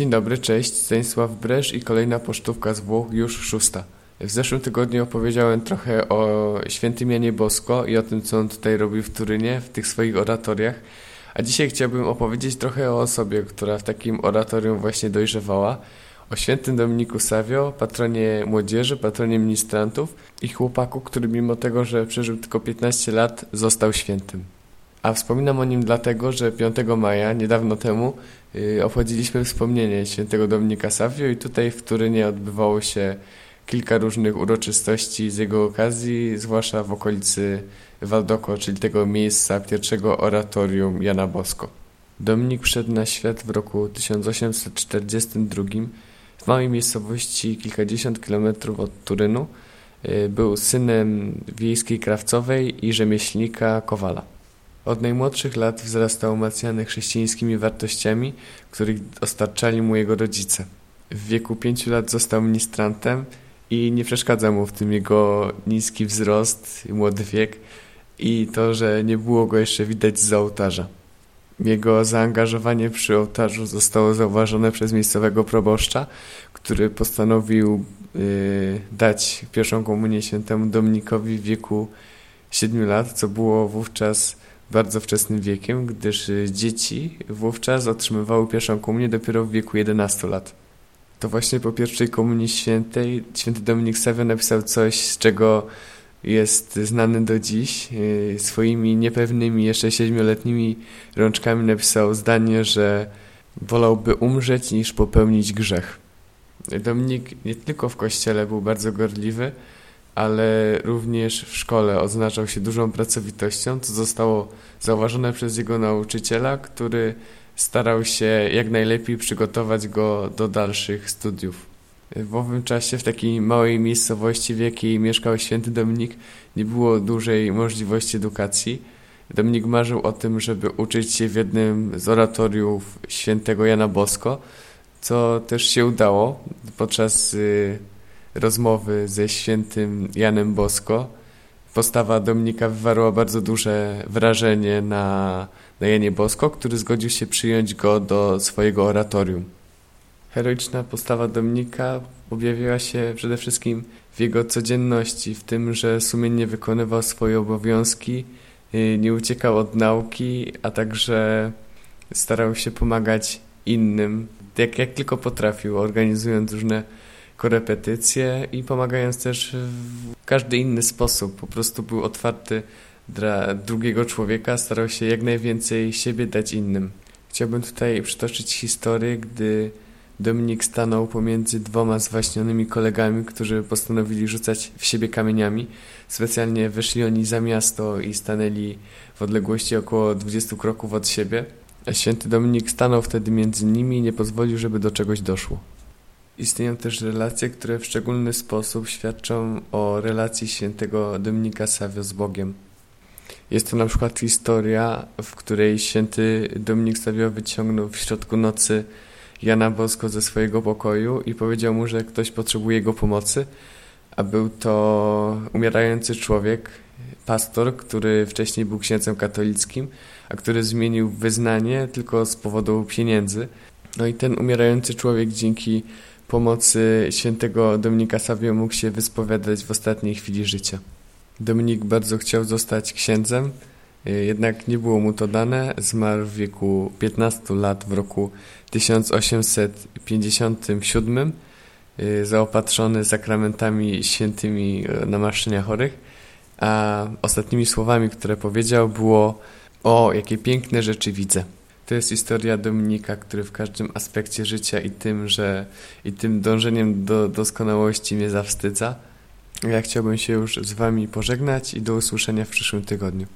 Dzień dobry, cześć, Stanisław Bresz i kolejna pocztówka z Włoch, już szósta. W zeszłym tygodniu opowiedziałem trochę o świętym Janie Bosko i o tym, co on tutaj robił w Turynie, w tych swoich oratoriach. A dzisiaj chciałbym opowiedzieć trochę o osobie, która w takim oratorium właśnie dojrzewała. O świętym Dominiku Savio, patronie młodzieży, patronie ministrantów i chłopaku, który mimo tego, że przeżył tylko 15 lat, został świętym. A wspominam o nim dlatego, że 5 maja, niedawno temu, yy, obchodziliśmy wspomnienie świętego Dominika Savio i tutaj w Turynie odbywało się kilka różnych uroczystości z jego okazji, zwłaszcza w okolicy Waldoko, czyli tego miejsca pierwszego oratorium Jana Bosko. Dominik wszedł na świat w roku 1842 w małej miejscowości kilkadziesiąt kilometrów od Turynu. Yy, był synem wiejskiej krawcowej i rzemieślnika Kowala. Od najmłodszych lat wzrastał umacniany chrześcijańskimi wartościami, których dostarczali mu jego rodzice. W wieku pięciu lat został ministrantem i nie przeszkadza mu w tym jego niski wzrost, młody wiek i to, że nie było go jeszcze widać z ołtarza. Jego zaangażowanie przy ołtarzu zostało zauważone przez miejscowego proboszcza, który postanowił yy, dać pierwszą komunię świętemu Dominikowi w wieku siedmiu lat, co było wówczas bardzo wczesnym wiekiem, gdyż y, dzieci wówczas otrzymywały pierwszą komunię dopiero w wieku 11 lat. To właśnie po pierwszej komunii świętej święty Dominik Savio napisał coś, z czego jest znany do dziś. Y, swoimi niepewnymi, jeszcze siedmioletnimi rączkami napisał zdanie, że wolałby umrzeć niż popełnić grzech. Dominik nie tylko w kościele był bardzo gorliwy, ale również w szkole odznaczał się dużą pracowitością, co zostało zauważone przez jego nauczyciela, który starał się jak najlepiej przygotować go do dalszych studiów. W owym czasie w takiej małej miejscowości, w jakiej mieszkał święty Dominik, nie było dużej możliwości edukacji. Dominik marzył o tym, żeby uczyć się w jednym z oratoriów świętego Jana Bosko, co też się udało podczas y, rozmowy ze świętym Janem Bosko. Postawa Dominika wywarła bardzo duże wrażenie na, na Janie Bosko, który zgodził się przyjąć go do swojego oratorium. Heroiczna postawa Dominika objawiła się przede wszystkim w jego codzienności, w tym, że sumiennie wykonywał swoje obowiązki, y, nie uciekał od nauki, a także starał się pomagać innym, jak, jak tylko potrafił, organizując różne korepetycje i pomagając też w każdy inny sposób. Po prostu był otwarty dla drugiego człowieka, starał się jak najwięcej siebie dać innym. Chciałbym tutaj przytoczyć historię, gdy Dominik stanął pomiędzy dwoma zwaśnionymi kolegami, którzy postanowili rzucać w siebie kamieniami. Specjalnie wyszli oni za miasto i stanęli w odległości około 20 kroków od siebie. A święty Dominik stanął wtedy między nimi i nie pozwolił, żeby do czegoś doszło. Istnieją też relacje, które w szczególny sposób świadczą o relacji świętego Dominika Savio z Bogiem. Jest to na przykład historia, w której święty Dominik Savio wyciągnął w środku nocy Jana Bosko ze swojego pokoju i powiedział mu, że ktoś potrzebuje jego pomocy, a był to umierający człowiek, pastor, który wcześniej był księdzem katolickim, a który zmienił wyznanie tylko z powodu pieniędzy. No i ten umierający człowiek dzięki pomocy świętego Dominika Savio mógł się wyspowiadać w ostatniej chwili życia. Dominik bardzo chciał zostać księdzem, y, jednak nie było mu to dane. Zmarł w wieku 15 lat w roku 1857, y, zaopatrzony sakramentami świętymi y, namaszczenia chorych, a ostatnimi słowami, które powiedział było o, jakie piękne rzeczy widzę. To jest historia Dominika, który w każdym aspekcie życia i tym, że i tym dążeniem do doskonałości mnie zawstydza. Ja chciałbym się już z Wami pożegnać i do usłyszenia w przyszłym tygodniu.